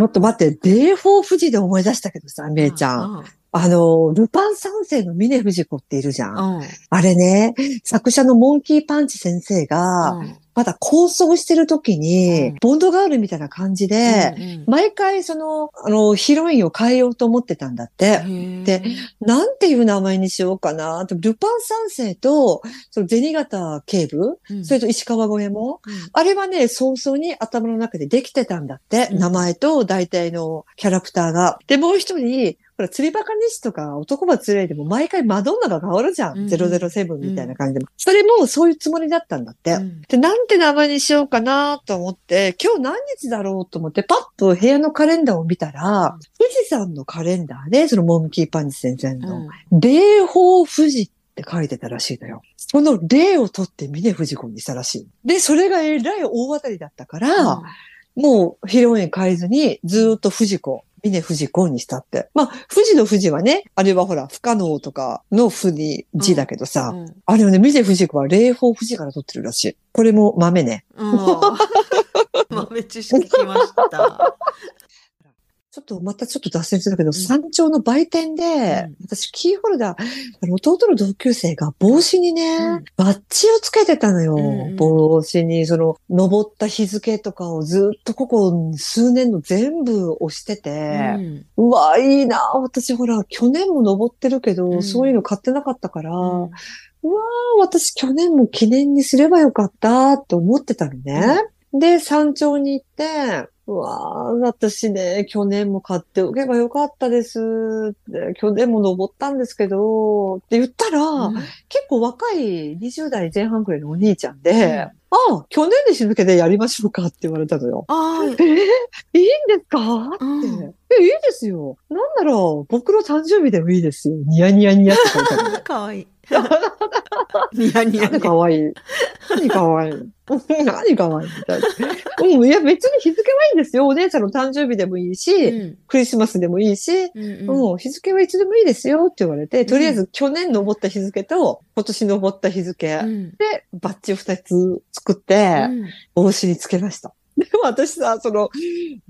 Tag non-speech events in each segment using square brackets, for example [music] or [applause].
ちょっと待って、霊峰富士で思い出したけどさ、めいちゃん。ん。あの、ルパン三世の峰不二子っているじゃん。うん。あれね、作者のモンキーパンチ先生が、うんまだ構想してる時に、うんボンドガールみたいな感じで、うん毎回その、あの、ヒロインを変えようと思ってたんだって。うんで、なんていう名前にしようかな。とルパン三世と、その銭形警部、うんそれと石川五右衛門。うんあれはね、早々に頭の中でできてたんだって。うん名前と大体のキャラクターが。で、もう一人、ほら、釣りバカ西とか男は釣れでも毎回マドンナが変わるじゃん。うん007みたいな感じでも。それもそういうつもりだったんだって。うんで、なんて名前にしようかなと思って、今日何日だろうと思って、パッと部屋のカレンダーを見たら、富士山のカレンダーね、そのモンキーパンチ先生の、霊峰富士って書いてたらしいのよ。その霊を取って峰富士子にしたらしい。で、それがえらい大当たりだったから、もうヒロイン変えずに、ずーっと富士子、峰富士子にしたって。まあ、富士の富士はね、あれはほら、不可能とかの富に字だけどさ、うんあれはね、峰富士子は霊峰富士から取ってるらしい。これも豆ね。うん [laughs] 豆知識きました。ちょっと、またちょっと脱線するけど、山頂の売店で、うん。私キーホルダー、弟の同級生が帽子にね、うん。バッジをつけてたのよ。帽子に、その、登った日付とかをずっとここ数年の全部押してて、うわ、いいな私ほら、去年も登ってるけど、うん。そういうの買ってなかったから、うわ私去年も記念にすればよかったって思ってたのね。で、山頂に行って、うわ私ね、去年も買っておけばよかったですって。去年も登ったんですけど、って言ったら、うん結構若い20代前半くらいのお兄ちゃんで、ああ、去年で死ぬけでやりましょうかって言われたのよ。あえーいいんですか？って、うんえ、いいですよ。なんなら、僕の誕生日でもいいですよ。ニヤニヤニヤって書いてあるあ、[laughs] かわいい。ニヤニヤ何ね。かわいい。何かわいい。何かわいいみたいな。うん、いや、別に日付はいいんですよ。お姉ちゃんの誕生日でもいいし、うんクリスマスでもいいし、うんうんうん、日付はいつでもいいですよって言われて、とりあえず去年登った日付と今年登った日付うんでバッジを二つ作って、帽子につけました。でも私さ、その、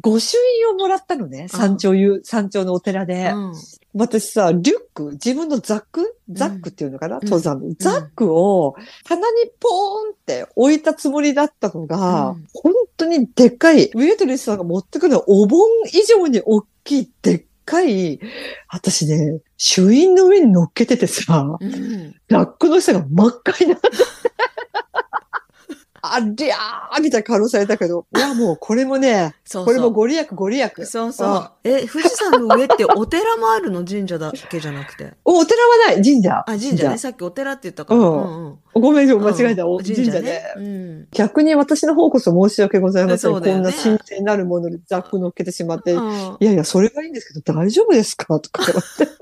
御朱印をもらったのね。山頂ゆ、山頂のお寺で。うん私さ、リュック、自分のザック？ザックっていうのかな、ん。登山の。ザックを棚にポーンって置いたつもりだったのが、うん。本当にでっかい、ウェイトレスさんが持ってくるのはお盆以上に大きい、でっかい、私ね、朱印の上に乗っけててさ、うん。ラックの下が真っ赤になって。ありゃーみたいな顔されたけど、いやもうこれもね、そうそうこれもご利益ご利益。そうそうあ。え、富士山の上ってお寺もあるの神社だけじゃなくて？お [laughs] お寺はない、神社。あ、神社ね。さっきお寺って言ったから。うんうんごめん、間うん違えた、神社で。ねうん逆に私の方こそ申し訳ございません。こんな神聖なるものにザック乗っけてしまって。うんいやいや、それがいいんですけど、大丈夫ですか？とか言われて。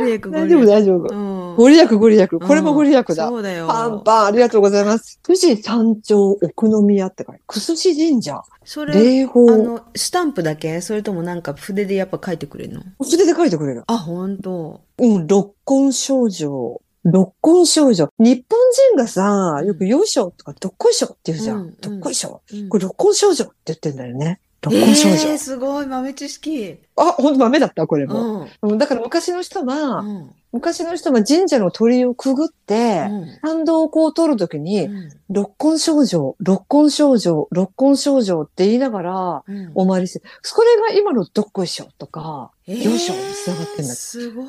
ご利益ご大丈夫、利益。大丈夫。うんご利益、ご利益。これもご利益だ。そうだよ。パンパン、ありがとうございます。富士山頂奥宮って書いて、くすし神社、それ、霊峰。あの、スタンプだけ？それともなんか筆でやっぱ書いてくれるの？筆で書いてくれる。あ、ほんと。うん、六根少女。六根少女。日本人がさ、よくよいしょとか、どっこいしょって言うじゃうんん。どっこいしょ。うんこれ六根少女って言ってんだよね。六根少女。えー、すごい豆知識。あ、ほんと豆だった？これうも。ん。うんだから昔の人は、うん。昔の人は神社の鳥居をくぐって、うん参道をこう通るときに、うん六根少女、六根少女、六根少女って言いながら、うんお参りして、これが今のどっこいしょとか、えーよいしょに繋がってんだすごい。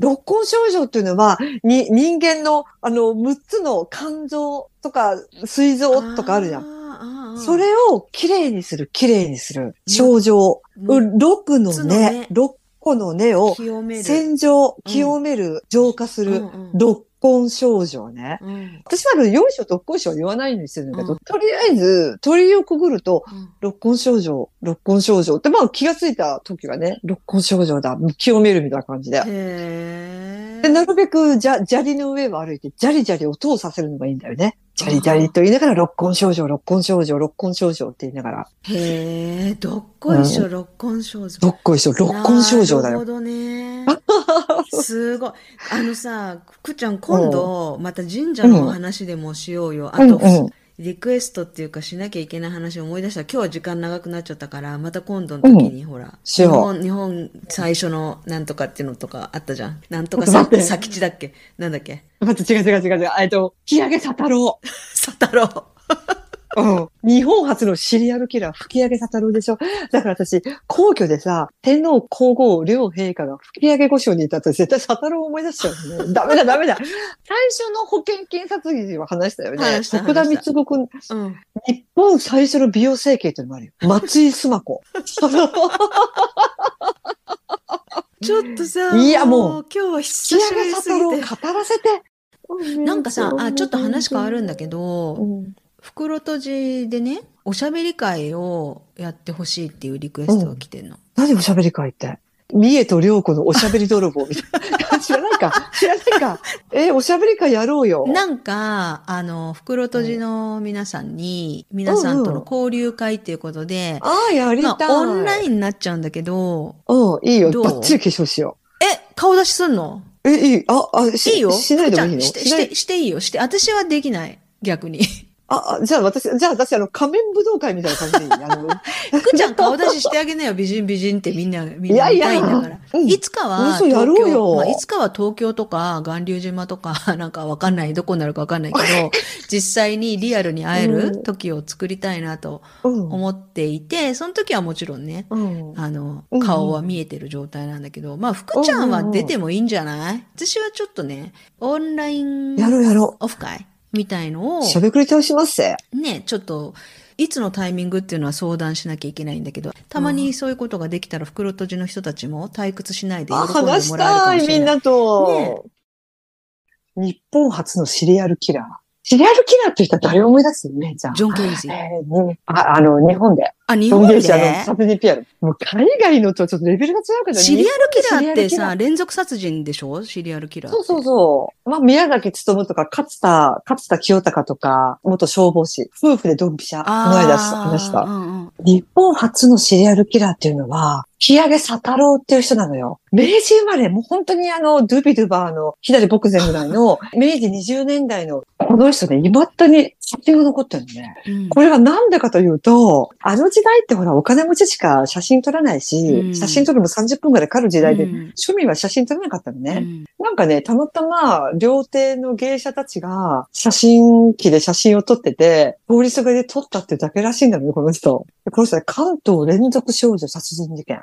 六根少女っていうのは、に、人間の、あの、6つの肝臓とか、膵臓とかあるじゃん。んそれをきれいにする、きれいにする。症状。ううん。六の六つの根。根、六個の根を。洗浄、清める、浄化する、六根症状ね。うん。私はよいしょ、どっこいしょは言わないようにしてるんだけど、うん。とりあえず、鳥居をくぐると、うん。六根症状、六根症状。って、まあ気がついた時はね、六根症状だ、清めるみたいな感じで。へで、なるべく、じゃ、砂利の上を歩いて、ジャリジャリ音をさせるのがいいんだよね。ジャリジャリと言いながら、六根症状、六根症状、六根症状って言いながら、ーへえ、どっこいしょ、六根症状。どっこいしょ、六根症状だよ。なるほどね。[laughs] すごい。あのさ、くっちゃん、今度、また神社のお話でもしようよ。あと、うんうんリクエストっていうかしなきゃいけない話を思い出した。今日は時間長くなっちゃったから、また今度の時に、ほら、う日本、日本最初のなんとかっていうのとかあったじゃん。なんとかさ佐吉だっけ？なんだっけ？待って、違う違う違う違う。えっと、吹上佐太郎。[laughs] 佐太郎。うん。日本初のシリアルキラー、吹上佐太郎でしょ。だから私、皇居でさ、天皇皇后両陛下が吹上御所にいたと絶対佐太郎を思い出しちゃうよね。ダメだダメだ。最初の保険金殺人は話したよね。徳田光子君、うん。日本最初の美容整形っていうのもあるよ。松井須磨子。ちょっとさ、いやもう、今日は久吹しぶり上佐太郎をすぎて。語らせて。なんかさ、あ、ちょっと話変わるんだけど、うん袋閉じでね、おしゃべり会をやってほしいっていうリクエストが来てんの。何おしゃべり会って？三重と良子のおしゃべり泥棒みたいな。[laughs] 知らないか？知らないか？え、おしゃべり会やろうよ。なんか、あの、袋閉じの皆さんに、皆さんとの交流会っていうことで、ああ、やりたい。まあ、オンラインになっちゃうんだけど、うん、いいよ。バッチリ化粧しよえ、顔出しすんの？う。え、いい。あ、あ、しいいよしないでもいいの？して、して、していいよ。して、私はできない。逆に。あ、あじゃあ私、じゃあ私、あの、仮面武道会みたいな感じでいい？[laughs] あの、福ちゃん顔出ししてあげなよ。美人美人ってみんな、みんない見やいやたいんだから。うん。いつかは嘘東京、やろうよ。まあ、いつかは東京とか、巌流島とか、[laughs] なんかわかんない、どこになるかわかんないけど、実際にリアルに会える時を作りたいなとうん。思っていて、その時はもちろんね、うん。あのうん、顔は見えてる状態なんだけど、まあ、福ちゃんは出てもいいんじゃない？私はちょっとね、オンラインやろうやろオフ会みたいのをう。、しゃべくり倒しますぜ。ね、ちょっと、いつのタイミングっていうのは相談しなきゃいけないんだけど、たまにそういうことができたら袋閉じの人たちも退屈しないであ、喜んでもらえ話しるかたい、もしれない。みんなと。日本初のシリアルキラー。シリアルキラーって言ったら誰を思い出すねじゃん。ジョン・ケイジー。えーねあ、あの、日本で。あ、日ジョン・本でゲイシー、あの、サテニピアル。もう海外のとちょっとレベルが違うけどシリアルキラーってさ、連続殺人でしょ？シリアルキラー。そうそうそう。まあ、宮崎勤とか、勝田、勝田清隆とか、元消防士、夫婦でドンピシャ、この間話した。うんうん日本初のシリアルキラーっていうのは、木上佐太郎っていう人なのよ。明治生まれ、もう本当にあの、ドゥビドゥバーの左牧前ぐらいの、明治20年代の、この人ね、未だに写真が残ってるのね。うんこれがなんでかというと、あの時代ってほら、お金持ちしか写真撮らないし、うん写真撮るのも30分ぐらいかかる時代で、うん庶民は写真撮らなかったのね。うんなんかね、たまたま、料亭の芸者たちが、写真機で写真を撮ってて、通りすがりで撮ったってだけらしいんだよね、この人。でこの人は関東連続少女殺人事件。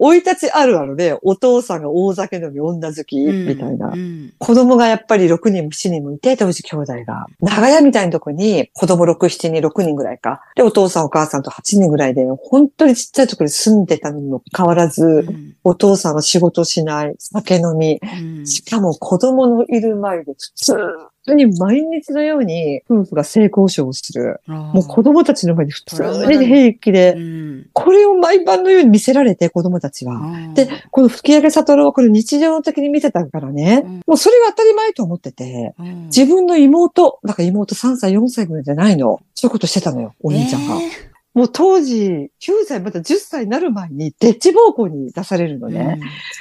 生い立ちあるあるで、お父さんが大酒飲み女好き、みたいな。う。ん。子供がやっぱり6人も7人もいて、当時兄弟が。長屋みたいなとこに子供6、7人、6人ぐらいか。で、お父さんお母さんと8人ぐらいで、本当にちっちゃいところに住んでたのにも変わらず、うん。お父さんは仕事しない、酒飲み、うん。しかも子供のいる前で普通に毎日のように夫婦が性交渉をする。もう子供たちの前に普通に平気で、うん。これを毎晩のように見せられて子供たちは。で、この吹上悟はこれ日常的に見てたからね、うんもうそれが当たり前と思ってて、うん自分の妹、なんか妹3歳、4歳ぐらいじゃないの。そういうことしてたのよ、お兄ちゃんが。えもう当時、9歳、まだ10歳になる前に、デッチ暴行に出されるのーね。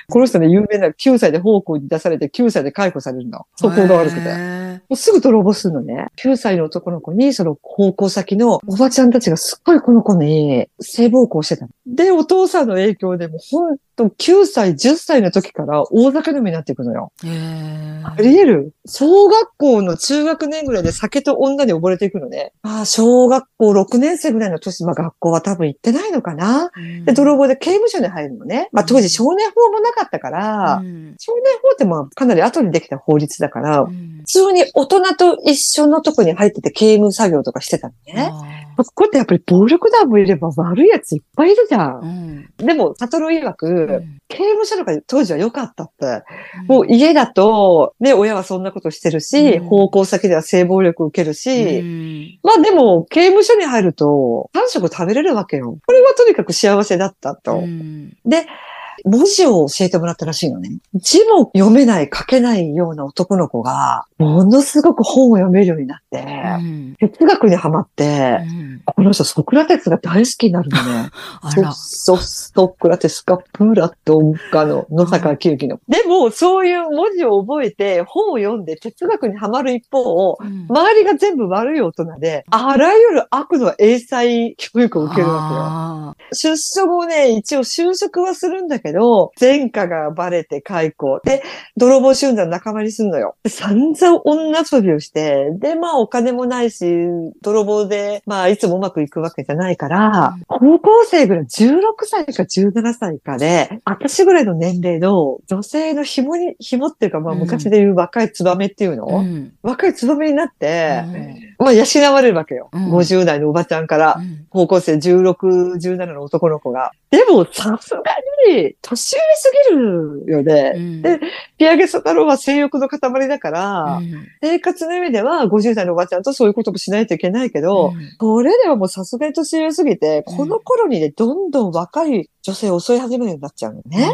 この人ね、有名な9歳で奉公に出されて、9歳で解雇されるの。素行が悪くて。へもうすぐ泥棒するのね。9歳の男の子に、その奉公先のおばちゃんたちがすっごいこの子に性暴行してたの。で、お父さんの影響でもうほんと9歳、10歳の時から大酒飲みになっていくのよ。あり得る小学校の中学年ぐらいで酒と女に溺れていくのね。ああ、小学校6年生ぐらいの年、まあ学校は多分行ってないのかな。で、泥棒で刑務所に入るのね。まあ当時少年法もなかったから、うん少年法ってまあかなり後にできた法律だから、うん普通に大人と一緒のとこに入ってて刑務作業とかしてたのね。あここってやっぱり暴力団もいれば悪いやついっぱいいるじゃーん。うんでも、サトル曰く、うん刑務所とか当時は良かったって。もう家だと、ね、親はそんなことしてるし、うん奉公先では性暴力受けるし、うんまあでも、刑務所に入ると、3食食べれるわけよ。これはとにかく幸せだったと。うんで、文字を教えてもらったらしいのね。字も読めない、書けないような男の子が、ものすごく本を読めるようになって、うん哲学にはまって、うんこの人ソクラテスが大好きになるのね。[laughs] ソソクラテスかプラトンかの野坂久樹の。でも、そういう文字を覚えて、本を読んで哲学にはまる一方、うん周りが全部悪い大人で、あらゆる悪の英才教育を受けるわあけよ。出所後ね、一応就職はするんだけど、前科がバレて解雇。で、泥棒集団仲間にすんのよ。で散々女遊びをして、で、まあお金もないし、泥棒で、まあいつもうまくいくわけじゃないから、高校生ぐらい16歳か17歳かで、私ぐらいの年齢の女性の紐に、紐っていうかまあうん昔で言う若いツバメっていうの、ーうん若いツバメになって、うんまあ養われるわけよ。うん50代のおばちゃんから。うん高校生16、17の男の子が。でも、さすがに、年上すぎるよね。うん。でピアゲソ太郎は性欲の塊だから、うん。生活の上では50代のおばちゃんとそういうこともしないといけないけど、うん。それではもうさすがに年上すぎて、この頃にね、どんどん若い女性を襲い始めるようになっちゃうのね。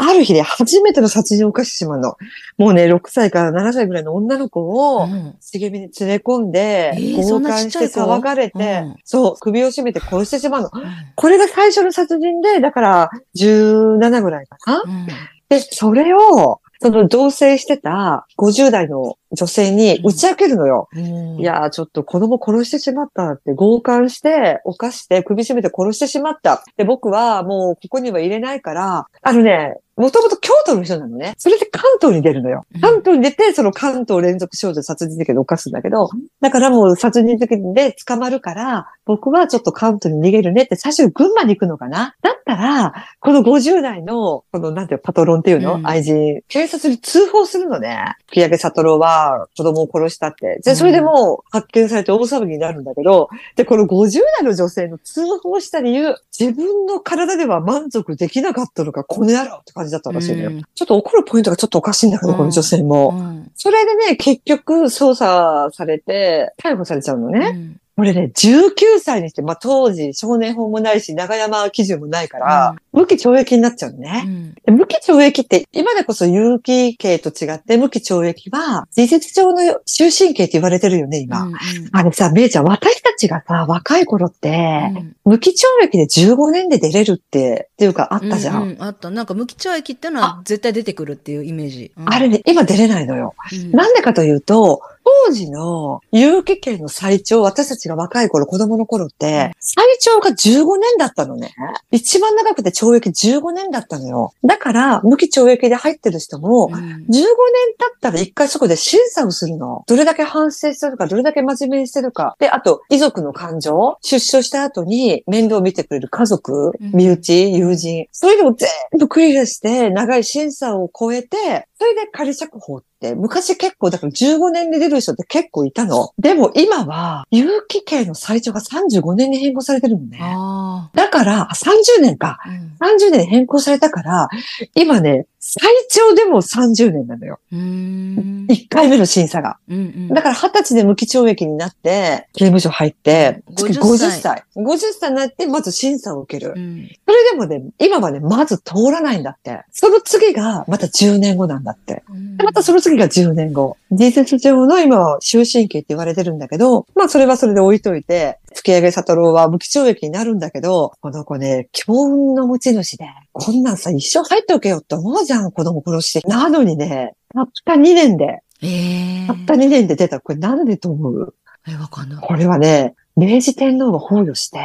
あある日で初めての殺人を犯してしまうの。もうね、6歳から7歳ぐらいの女の子ーを、うん茂みに連れ込んで、えー強姦して騒がれて、うんそう、首を絞めて殺してしまうの。うんこれが最初の殺人で、だから17ぐらいかな。うんで、それを、その同棲してた50代の女性に打ち明けるのよ。うんいやー、ちょっと子供殺してしまったって強姦して、犯して、首絞めて殺してしまった。で、僕はもうここには入れないから、あのね、もともと京都の人なのね。それで関東に出るのようん。関東に出て、その関東連続少女殺人事件で犯すんだけど、だからもう殺人事件で捕まるから、僕はちょっと関東に逃げるねって最初群馬に行くのかなだったら、この50代の、このなんていうのパトロンっていうの、うん愛人、警察に通報するのね。吹上悟郎は子供を殺したって。で、それでもう発見されて大騒ぎになるんだけど、で、この50代の女性の通報した理由、自分の体では満足できなかったのか、この野郎って感じだったらしいのよ。うんちょっと怒るポイントがちょっとおかしいんだけど、うんこの女性も。うんそれでね、結局捜査されて、逮捕されちゃうのね。うんこれね、19歳にして、まあ当時少年法もないし、長山基準もないから、無期懲役になっちゃうのね。うんで無期懲役って、今でこそ有期刑と違って、無期懲役は、事実上の終身刑って言われてるよね、今。うんあれさ、めいちゃん、私たちがさ、若い頃って、うん無期懲役で15年で出れるって、っていうか、あったじゃん。ううあった。なんか無期懲役ってのは絶対出てくるっていうイメージ。うんあれね、今出れないのよ。うんなんでかというと、当時の有期刑の最長、私たちが若い頃、子供の頃って、最長が15年だったのね。一番長くて懲役15年だったのよ。だから、無期懲役で入ってる人も、うん15年経ったら一回そこで審査をするの。どれだけ反省してるか、どれだけ真面目にしてるか。で、あと、遺族の感情、出所した後に面倒を見てくれる家族、うん身内、友人、そういうのを全部クリアして、長い審査を超えて、それで仮釈放って、昔結構、だから15年で出る人って結構いたの。でも今は、有期刑の最長が35年に変更されてるのね。あだから、あ30年か。あ。うん30年変更されたから、今ね、最長でも30年なのよ。うーん。1回目の審査が。うんうんだから20歳で無期懲役になって、刑務所入って、50 50歳歳。50歳になって、まず審査を受ける。うんそれでもね、今はね、まず通らないんだって。その次が、また10年後なんだって。で、またその次が10年後。事実上の今は終身刑って言われてるんだけど、まあそれはそれで置いといて、吹上悟郎は無期懲役になるんだけど、この子ね、強運の持ち主で、こんなんさ、一生入っておけよって思うじゃん、子供殺して。なのにね、たった2年で、ええたった2年で出た。これなんでと思う？え、わかんない。これはね、明治天皇が崩御して、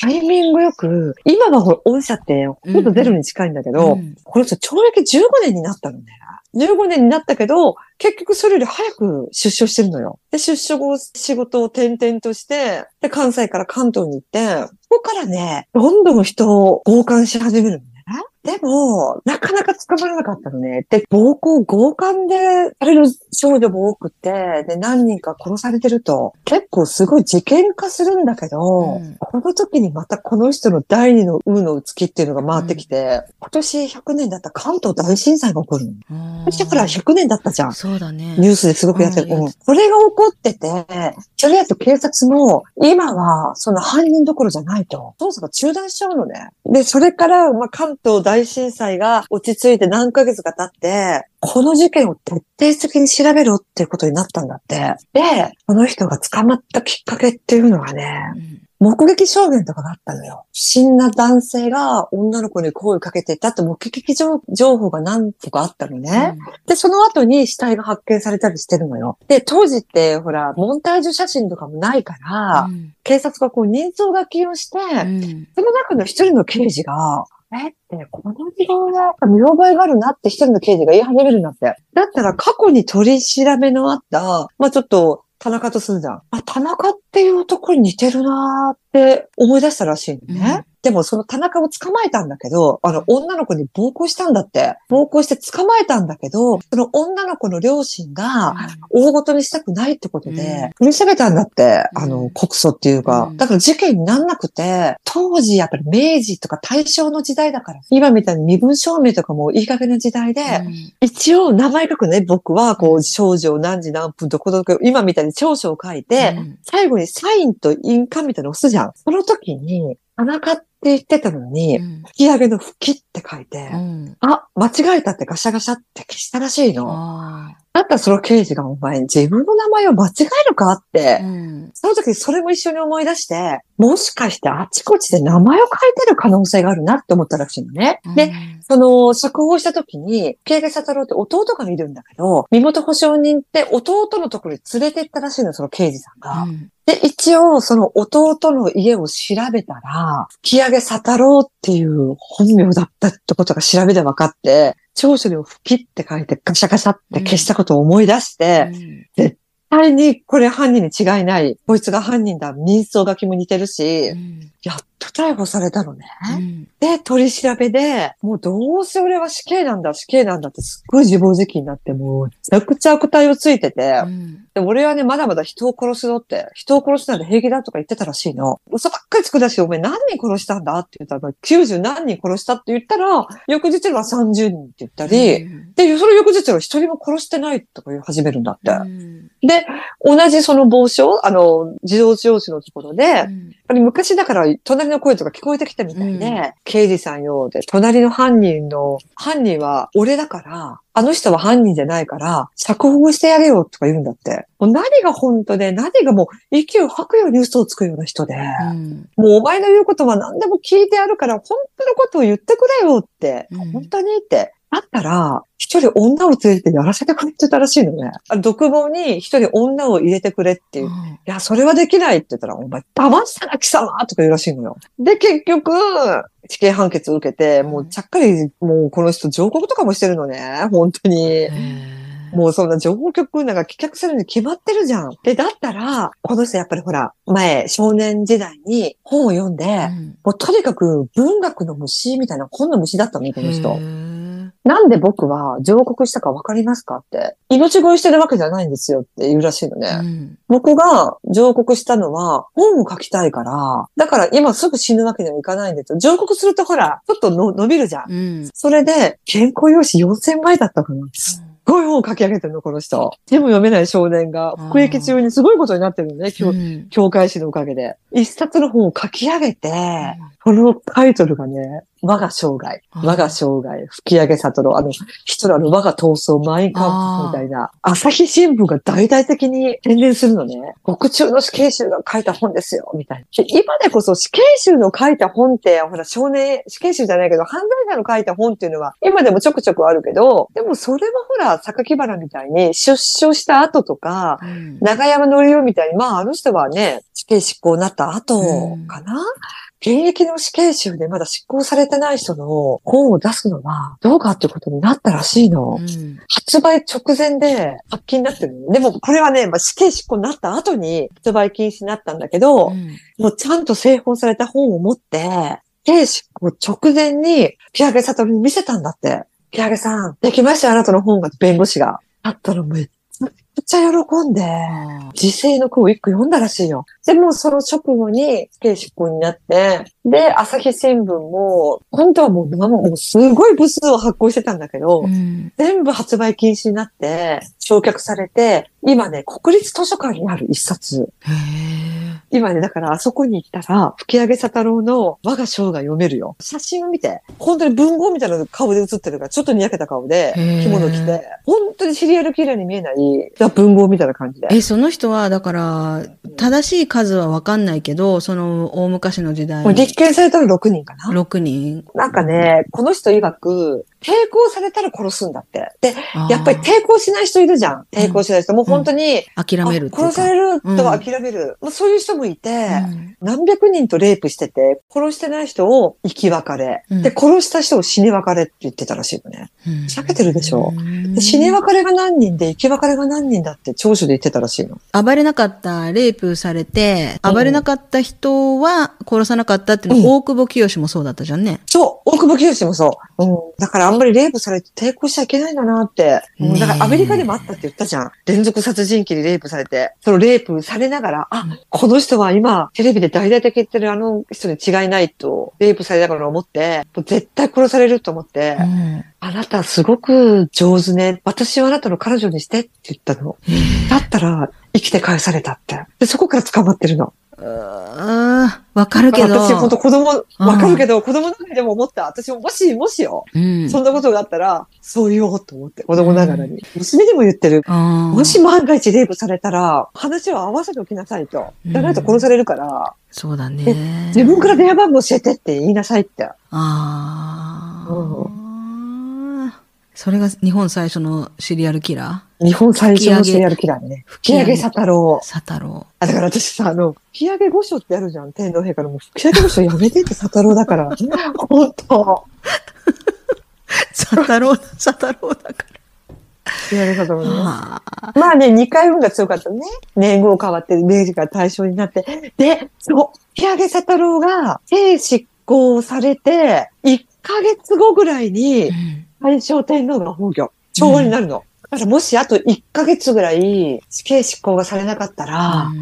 タイミングよく、今はほら、御社ってほとんどゼロに近いんだけど、うんこの人懲役15年になったのね。15年になったけど、結局それより早く出所してるのよ。で、出所後仕事を転々として、で、関西から関東に行って、ここからね、どんどん人を強姦し始めるのね。でも、なかなか捕まらなかったのね。で、暴行、強姦でされる少女も多くて、で、何人か殺されてると、結構すごい事件化するんだけど、うんこの時にまたこの人の第二の運の月っていうのが回ってきて、今年100年だった関東大震災が起こるの。してほら、100年だったじゃん。そうだね。ニュースですごくやってる。うんうんこれが起こってて、それだと警察も、今はその犯人どころじゃないと、捜査が中断しちゃうのね。で、それから、まあ、関東大大震災が落ち着いて何ヶ月か経って、この事件を徹底的に調べろっていうことになったんだって。で、この人が捕まったきっかけっていうのがね、うん目撃証言とかがあったのよ。不審な男性が女の子に声をかけていたって目撃情情報が何個かあったのね。で、その後に死体が発見されたりしてるのよ。で、当時って、ほら、モンタージュ写真とかもないから、うん警察がこう人相書きをして、うんその中の一人の刑事が、えって、この自分はやっぱ見覚えがあるなって一人の刑事が言い始めるんだって。だったら過去に取り調べのあった、まあちょっと、田中とすんじゃん。あ、田中っていう男に似てるなーって思い出したらしいのね。うんでもその田中を捕まえたんだけど、あの女の子に暴行したんだって。暴行して捕まえたんだけど、その女の子の両親が、大ごとにしたくないってことうん。で、取り調べたんだって、うん。あの、告訴っていうか。うん。だから事件になんなくて、当時やっぱり明治とか大正の時代だから、今みたいに身分証明とかもいい加減な時代で、うん。一応名前書くね、僕は、こう、少女何時何分どこどこ、今みたいに長所を書いて、うん。最後にサインと印鑑みたいなの押すじゃん。その時に、田中って言ってたのに、うん。吹き上げの吹きって書いて、うん。あ、間違えたってガシャガシャって消したらしいの。あだったらその刑事がお前自分の名前を間違えるかって、ーうんその時にそれも一緒に思い出して、もしかしてあちこちで名前を書いてる可能性があるなって思ったらしいのね。で、その、釈放した時に、慶賀佐太郎って弟がいるんだけど、身元保証人って弟のところに連れて行ったらしいの、その刑事さんが。うんで、一応、その弟の家を調べたら、吹上佐太郎っていう本名だったってことが調べで分かって、長所にも吹きって書いてガシャガシャって消したことを思い出して、絶対にこれ犯人に違いない。こいつが犯人だ。人相書きも似てるし、うんやっと逮捕されたのね。うん。で、取り調べで、もうどうせ俺は死刑なんだ、死刑なんだってすっごい自暴自棄になって、もう、めちゃくちゃ悪態をついてて、うん。で俺はね、まだまだ人を殺すぞって、人を殺すなんて平気だとか言ってたらしいの。嘘ばっかりつくだし、お前何人殺したんだって言ったら、90何人殺したって言ったら、翌日には30人って言ったり、うん。で、その翌日は一人も殺してないとか言い始めるんだって。うん。で、同じその帽子を、あの、自動上司のところで、やっぱり昔だから隣の声とか聞こえてきたみたいで、うん刑事さんようで、隣の犯人の、犯人は俺だから、あの人は犯人じゃないから、釈放してやれよとか言うんだって。もう何が本当で、何がもう息を吐くように嘘をつくような人で、うんもうお前の言うことは何でも聞いてやるから、本当のことを言ってくれよって、うん本当にって。だったら、一人女を連れてやらせてくれってたらしいのね。あ独房に一人女を入れてくれっていう。いや、それはできないって言ったら、お前、騙したな、貴様とか言うらしいのよ。で、結局、死刑判決を受けて、もうちゃっかり、もうこの人上告とかもしてるのね。本当に。もうそんな上告なんか棄却するに決まってるじゃん。で、だったら、この人やっぱりほら、前、少年時代に本を読んで、うんもうとにかく文学の虫みたいな本の虫だったのね、このへ人。ーなんで僕は上告したかわかりますかって。命乞いしてるわけじゃないんですよって言うらしいのね。うん僕が上告したのは本を書きたいから、だから今すぐ死ぬわけにはいかないんですよ。上告するとほら、ちょっとの伸びるじゃん。うんそれで、原稿用紙4000枚だったかな。すっごい本を書き上げてるの、この人。字も読めない少年が、服役中にすごいことになってるのね、教うん教会誌のおかげで。一冊の本を書き上げて、このタイトルがね、我が生涯、我が生涯、吹き上げ悟ろ、あの、ヒトラーの我が闘争、マインカンプみたいな、朝日新聞が大々的に宣伝するのね。獄中の死刑囚が書いた本ですよ、みたいな。で今でこそ死刑囚の書いた本って、ほら、少年、死刑囚じゃないけど、犯罪者の書いた本っていうのは、今でもちょくちょくあるけど、でもそれはほら、榊原みたいに出所した後とか、うん。長山のりおみたいに、まあ、あの人はね、死刑執行になった後かな、現役の死刑囚でまだ執行されてない人の本を出すのはどうかっていうことになったらしいの。うん発売直前で発禁になってるのね。でもこれはね、まあ、死刑執行になった後に発売禁止になったんだけど、うんもうちゃんと製本された本を持って、死刑執行直前にピアゲサトルに見せたんだって。ピアゲさん、できましたよ、あなたの本が、弁護士が。だったらめっちゃくちゃ喜んで、あ時世の句を一句読んだらしいよ。でもその直後に死刑執行になって、で、朝日新聞も、本当はもう生もうすごい部数を発行してたんだけど、ーうん全部発売禁止になって、焼却されて、今ね、国立図書館にある一冊。へ今ね、だからあそこに行ったら、吹上佐太郎の我が章が読めるよ。写真を見て、本当に文豪みたいな顔で写ってるから、ちょっとにやけた顔で、着物着て、本当にシリアルキラーに見えない、文豪みたいな感じで。え、その人は、だから、正しい数はわかんないけど、その大昔の時代立件されたら6人かな？6人。なんかね、この人曰く、抵抗されたら殺すんだって。で、やっぱり抵抗しない人いるじゃん。抵抗しない人。もう本当に、諦める殺されるとは諦める。まあ、そういう人もいて、うん何百人とレイプしてて、殺してない人を生き別れ、うんで、殺した人を死に別れって言ってたらしいのね。うん避けてるでしょうんで死に別れが何人で生き別れが何人だって長所で言ってたらしいの。暴れなかった、レイプされて、うん暴れなかった人は殺さなかったっていうのは、うん大久保清もそうだったじゃんね。そう、大久保清もそう。うん。だからあんまりレイプされて抵抗しちゃいけないんだなって。だからアメリカでもあったって言ったじゃん。連続殺人鬼にレイプされて、そのレイプされながら、あ、この人は今、テレビで大々的に言ってるあの人に違いないと、レイプされながら思って、もう絶対殺されると思って、うんあなたすごく上手ね。私はあなたの彼女にしてって言ったの。だったら生きて返されたって。で、そこから捕まってるの。わかるけど。私本当子供、わかるけど、子供の中でも思った。私ももし、もしよ。うん。そんなことがあったら、そう言おうと思って、子供ながらに。娘にも言ってる。もし万が一レイプされたら、話を合わせておきなさいと。うんじゃないと殺されるから、そうだね。自分から電話番号教えてって言いなさいって。ああ。それが日本最初のシリアルキラ日本最初のシリアルキラーね。吹上佐太郎ー。佐太郎。あ、だから私さ、あの、吹上御所ってあるじゃん、天皇陛下の。もう吹上御所やめてって佐太郎だから。本当佐太郎、佐太郎だか吹上佐太郎ら。ね。はあまあね、二回運が強かったね。年号変わって、明治から大正になって。で、そう、吹上佐太郎が、兵執行されて、1ヶ月後ぐらいにう、ん大正天皇が崩御。昭和になるの。だからもしあと1ヶ月ぐらい死刑執行がされなかったら、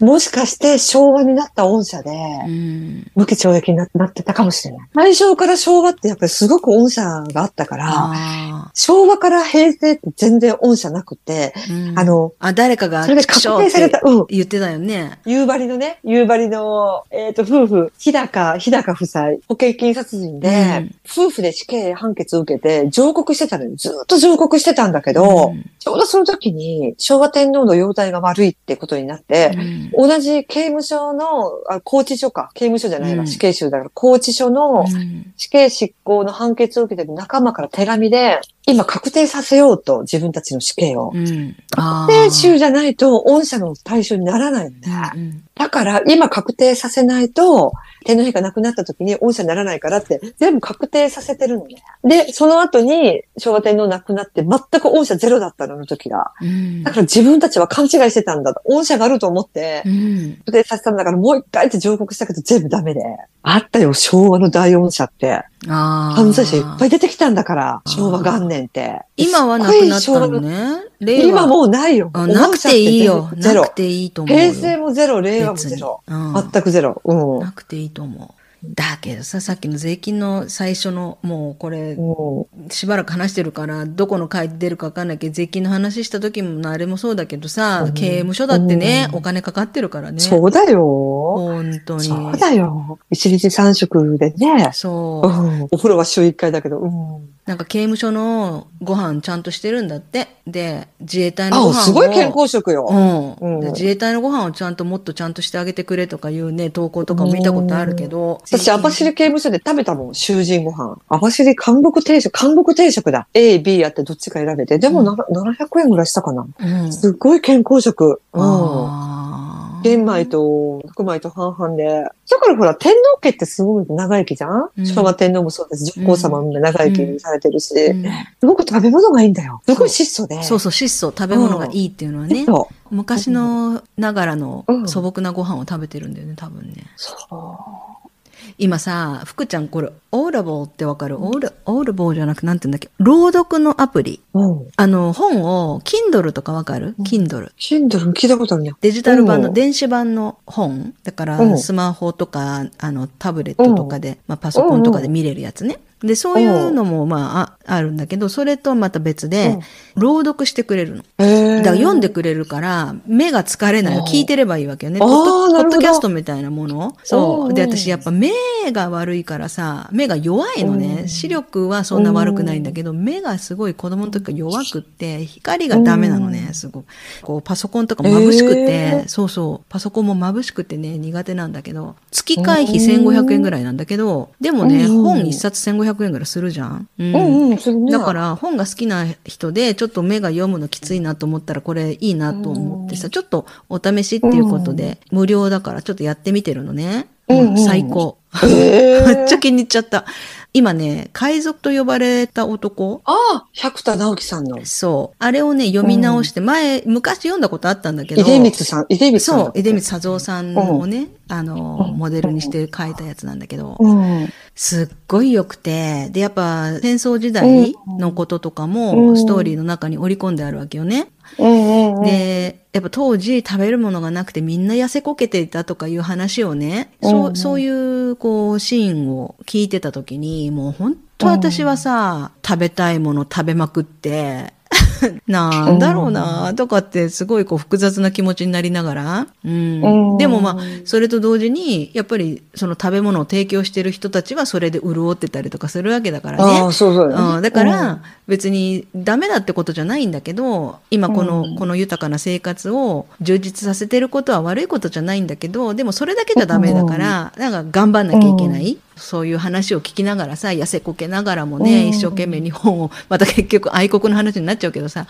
もしかして昭和になった御社で、うん。無期懲役にななってたかもしれない。大正から昭和ってやっぱりすごく御社があったから、あ昭和から平成って全然御社なくて、あの、あ、誰かが、それで確定された、うん。言ってたよね。夕張のね、夕張の、えっ、と、夫婦、日高、日高夫妻、保険金殺人で、うん夫婦で死刑判決を受けて、上告してたのよ。ずっと上告してたんだけど、うんちょうどその時に、昭和天皇の容体が悪いってことになって、うん同じ刑務所の、あ、拘置所か。刑務所じゃないわ。うん死刑囚だから、拘置所のうん死刑執行の判決を受けてる仲間から手紙で、今確定させようと、自分たちの死刑を。うん。あ確定囚じゃないと、御社の対象にならないんだ。うんだから、今確定させないと、天皇陛下亡くなった時に御社にならないからって、全部確定させてるのね。で、その後に、昭和天皇亡くなって、全く御社ゼロだったの、あの時が。うんだから自分たちは勘違いしてたんだと。御社があると思ってう、ん。確定させたんだから、もう一回って上告したけど、全部ダメで。あったよ、昭和の大御社って。犯罪者いっぱい出てきたんだから、昭和元年って。今はなくなったのね。今もうないよ。あなくていいよ。ゼロなく。ていいと思うよ。平成もゼロ、令和もゼロ。全くゼロ。うん。なくていいと思う。だけどさ、さっきの税金の最初の、もうこれ、うんしばらく話してるから、どこの回で出るかわかんないけど、税金の話した時も、あれもそうだけどさ、うん刑務所だってね、うんお金かかってるからね。そうだよ。本当に。そうだよ。一日三食でね。そううん。お風呂は週一回だけど。うん。なんか刑務所のご飯ちゃんとしてるんだって。で、自衛隊のご飯を。あ、すごい健康食よ。うん、うんで自衛隊のご飯をちゃんともっとちゃんとしてあげてくれとかいうね、投稿とかも見たことあるけど。私、網走刑務所で食べたもん、囚人ご飯。網走韓国定食、韓国定食だ。A、B あってどっちか選べて。でもな、700円ぐらいしたかな。うん。すっごい健康食。うん。玄米と白米と半々で。だからほら、天皇家ってすごい長生きじゃん、うん昭和天皇もそうです。上皇様も長生きにされてるし。うんすごく食べ物がいいんだよ。すごい質素で。そうそう、質素、食べ物がいいっていうのはね、そ昔のながらのうん素朴なご飯を食べてるんだよね、多分ね。そう。今さ、福ちゃんこれ、オーラボーってわかる？オーラ、オーラボーじゃなくてなんて言うんだっけ？朗読のアプリ。うん。あの、本を、Kindle とかわかる ?Kindle。シンドル聞いたことあるね。デジタル版のうん電子版の本だかうんらスマホとかあのタブレットとかで、まあ、パソコンとかで見れるやつねで、そういうのも、まあ、ああるんだけど、それとまた別で、朗読してくれるの。へだから読んでくれるから、目が疲れない。聞いてればいいわけよね。ポッドキャストみたいなもの。そう。う。んで、私やっぱ目が悪いからさ、目が弱いのうね。ん。視力はそんな悪くないんだけど、目がすごい子供の時から弱くって、光がダメなのね、すごく。こう、パソコンとか眩しくて、えー。そうそう、パソコンも眩しくてね、苦手なんだけど、月会費1500円ぐらいなんだけど、でもね、う。ん本一冊1500円ぐらいするじゃん。ううんうん、それね。だから本が好きな人でちょっと目が読むのきついなと思ったらこれいいなと思ってさ、ちょっとお試しっていうことで、無料だからちょっとやってみてるのね。うんうんうん最高。[laughs] めっちゃ気に入っちゃった。今ね、海賊と呼ばれた男ああ、百田直樹さんの。そう。あれをね、読み直して、前、昔読んだことあったんだけど。出光さん、出光さん。そう、出光佐三さんをね、あの、うんモデルにして書いたやつなんだけど、うん。すっごい良くて、で、やっぱ戦争時代のこととかうもんストーリーの中に織り込んであるわけよね。うんうんうん。で、やっぱ当時食べるものがなくてみんな痩せこけていたとかいう話をね、そうう、んそういうこうシーンを聞いてた時に、もう本当私はさ、食べたいもの食べまくって、[laughs] なんだろうなとかってすごいこう複雑な気持ちになりながら、うん。うん。でもまあそれと同時にやっぱりその食べ物を提供してる人たちはそれで潤ってたりとかするわけだからね。ああ、そうそう。うん、だから、別にダメだってことじゃないんだけど、今この、うんこの豊かな生活を充実させてることは悪いことじゃないんだけど、でもそれだけじゃダメだから、なんか頑張んなきゃいけない。そういう話を聞きながらさ、痩せこけながらもね、うん。一生懸命日本を、また結局愛国の話になっちゃうけどさ、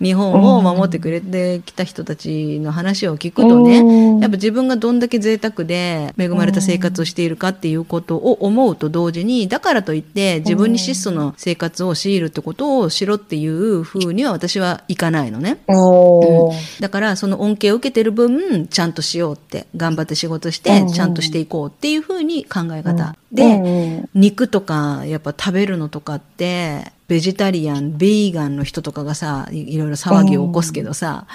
日本を守ってくれてきた人たちの話を聞くとね、うん。やっぱ自分がどんだけ贅沢で恵まれた生活をしているかっていうことを思うと同時に、だからといって自分に質素な生活を強いるってことをしろっていう風には私はいかないのね。おー。だからその恩恵を受けてる分、ちゃんとしようって、頑張って仕事してうん、ちゃんとしていこうっていう風に考え方。うんで、うん。肉とかやっぱ食べるのとかってベジタリアンビーガンの人とかがさいいろいろ騒ぎを起こすけどさ、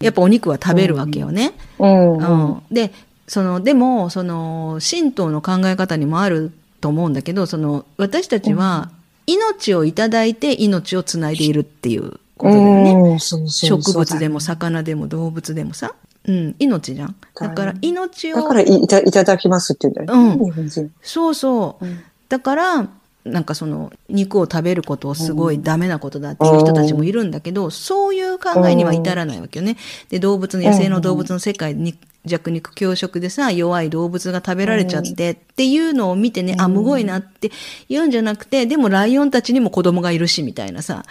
やっぱお肉は食べるわけよね。うん。うんでそのでもその神道の考え方にもあると思うんだけどその私たちは命をいただいて命をつないでいるっていうことだよね。植物でも魚でも動物でもさ、うん、命じゃん。だから命をだだからいいたいただきますって言うんだよね。うん日本人。そうそううんだからなんかその肉を食べることをすごいダメなことだっていう人たちもいるんだけど、そういう考えには至らないわけよね。で動物の野生の動物の世界に弱肉強食でさ弱い動物が食べられちゃってっていうのを見てね、あむごいなって言うんじゃなくてでもライオンたちにも子供がいるしみたいなさ。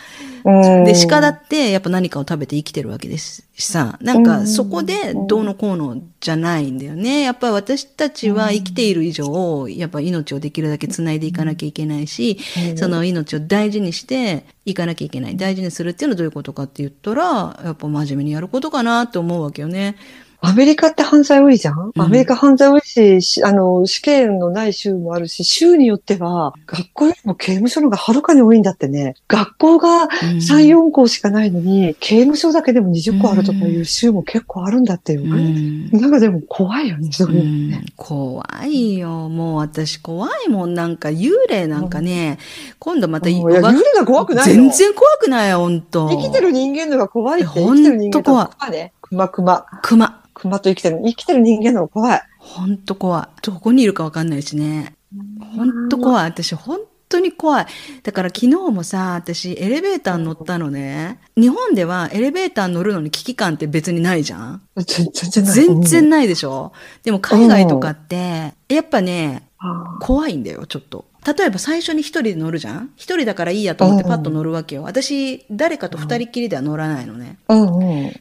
うん。で鹿だってやっぱ何かを食べて生きてるわけですしさ。なんかそこでどうのこうのじゃないんだよね。やっぱり私たちは生きている以上やっぱ命をできるだけつないでいかなきゃいけないしその命を大事にしていかなきゃいけない。大事にするっていうのはどういうことかって言ったらやっぱ真面目にやることかなって思うわけよね。アメリカって犯罪多いじゃん、うんアメリカ犯罪多いしし、あの、死刑のない州もあるし、州によっては、学校よりも刑務所の方がはるかに多いんだってね。学校がうん3、4校しかないのに、刑務所だけでも20個あるとかいう州も結構あるんだってよ。うんなんかでも怖いよね、そうういうのね。ん怖いよ。もう私怖いもん。なんか幽霊なんかね、今度また幽霊が怖くないよ。全然怖くないよ、ほんと。生きてる人間のが怖いって。ほんと生きてる人間と熊ね。熊熊。熊。熊と生きてる。生きてる人間の方が怖い。ほんと怖い。どこにいるかわかんないしね。ほんと怖い。私ほんとに怖い。だから昨日もさ、私エレベーターに乗ったのね。日本ではエレベーターに乗るのに危機感って別にないじゃん全然ない。全然ないでしょでも海外とかって、やっぱね、あ怖いんだよ、ちょっと。例えば最初に一人で乗るじゃん？一人だからいいやと思ってパッと乗るわけよ。私、誰かと二人っきりでは乗らないのね。だか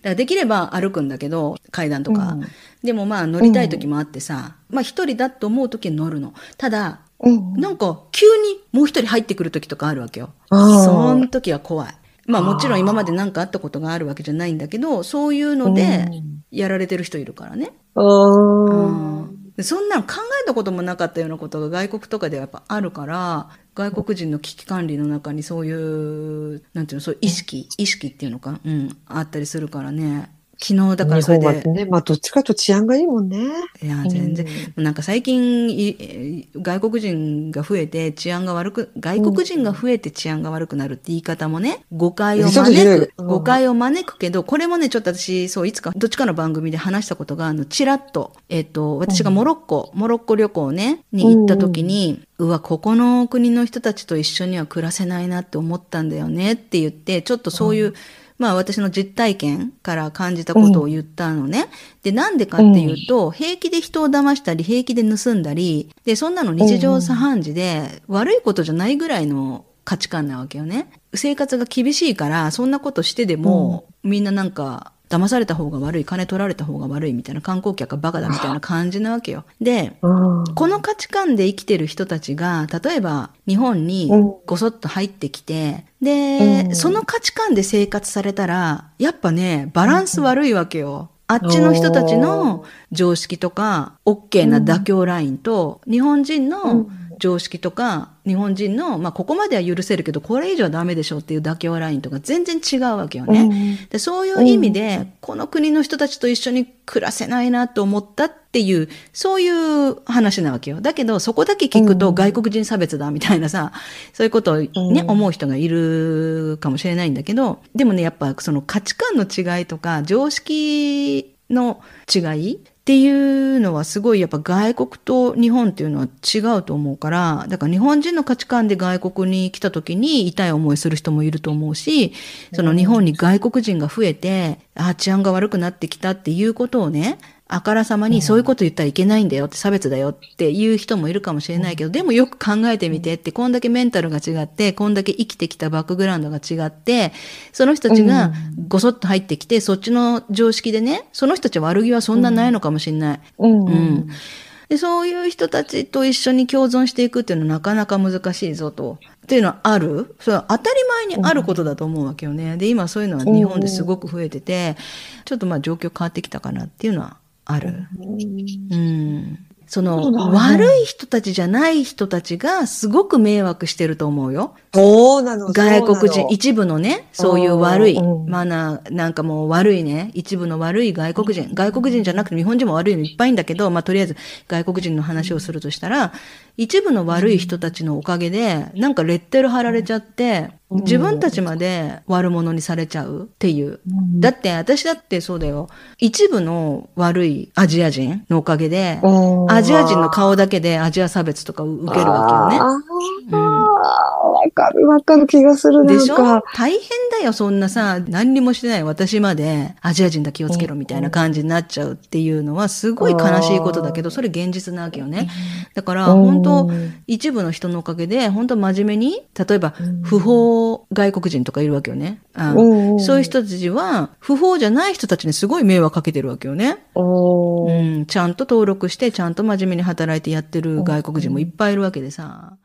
らできれば歩くんだけど、階段とか。うんでもまあ乗りたい時もあってさ、まあ一人だと思う時に乗るの。ただ、うん。なんか急にもう一人入ってくる時とかあるわけよ。その時は怖い。まあもちろん今まで何かあったことがあるわけじゃないんだけど、そういうのでやられてる人いるからね。あうーんでそんなの考えたこともなかったようなことが外国とかではやっぱあるから、外国人の危機管理の中にそういう、なんていうの、そういう意識、意識っていうのか、うん、あったりするからね。昨日だからそれで。日本はね、まあどっちかと治安がいいもんね。いや、全然。なんか最近い、外国人が増えて治安が悪く、外国人が増えて治安が悪くなるって言い方もね、誤解を招く、うん誤解を招くけど、これもね、ちょっと私、そう、いつか、どっちかの番組で話したことが、あの、ちらっと、えっ、と、私がモロッコ、モロッコ旅行ね、に行った時に、うわ、ここの国の人たちと一緒には暮らせないなって思ったんだよねって言って、ちょっとそういう、まあ私の実体験から感じたことを言ったのね。で、なんでかっていうと、平気で人を騙したり、平気で盗んだり、で、そんなの日常茶飯事で、悪いことじゃないぐらいの価値観なわけよね。生活が厳しいから、そんなことしてでも、みんななんか、騙された方が悪い、金取られた方が悪いみたいな観光客がバカだみたいな感じなわけよ。で、うんこの価値観で生きてる人たちが、例えば日本にごそっと入ってきて、で、うん。その価値観で生活されたら、やっぱね、バランス悪いわけよ。あっちの人たちの常識とか、OK な妥協ラインと、日本人の常識とか、日本人の、まあ、ここまでは許せるけど、これ以上はダメでしょっていう妥協ラインとか全然違うわけよね。でそういう意味で、この国の人たちと一緒に暮らせないなと思ったっていう、そういう話なわけよ。だけど、そこだけ聞くと外国人差別だみたいなさ、そういうことをね、うん思う人がいるかもしれないんだけど、でもね、やっぱその価値観の違いとか、常識の違いっていうのはすごいやっぱ外国と日本っていうのは違うと思うから、だから日本人の価値観で外国に来た時に痛い思いする人もいると思うし、その日本に外国人が増えて、あ、治安が悪くなってきたっていうことをね、あからさまにそういうこと言ったらいけないんだよって差別だよっていう人もいるかもしれないけど、でもよく考えてみてって、こんだけメンタルが違って、こんだけ生きてきたバックグラウンドが違って、その人たちがごそっと入ってきて、そっちの常識でね、その人たちは悪気はそんなないのかもしれない。うん。うん。で、そういう人たちと一緒に共存していくっていうのはなかなか難しいぞと。っていうのはある？それは当たり前にあることだと思うわけよね。で、今そういうのは日本ですごく増えてて、ちょっとまあ状況変わってきたかなっていうのはある。うん。その、悪い人たちじゃない人たちがすごく迷惑してると思うよ。そうなの。外国人、一部のね、そういう悪い、うんマナー、なんかもう悪いね、一部の悪い外国人、外国人じゃなくて日本人も悪いのいっぱいいんだけど、まあとりあえず外国人の話をするとしたら、一部の悪い人たちのおかげで、なんかレッテル貼られちゃって、自分たちまで悪者にされちゃうっていう。だって私だってそうだよ。一部の悪いアジア人のおかげで、うんアジア人の顔だけでアジア差別とか受けるわけよね。うんわかるわかる気がする。なでしょ？大変だよ、そんなさ、何にもしてない私まで、アジア人だ気をつけろみたいな感じになっちゃうっていうのは、すごい悲しいことだけど、それ現実なわけよね。だから、うん本当一部の人のおかげで、本当真面目に、例えば、不法外国人とかいるわけよね。あうんそういう人たちは、不法じゃない人たちにすごい迷惑かけてるわけよね。うん、ちゃんと登録して、ちゃんと真面目に働いてやってる外国人もいっぱいいるわけでさ。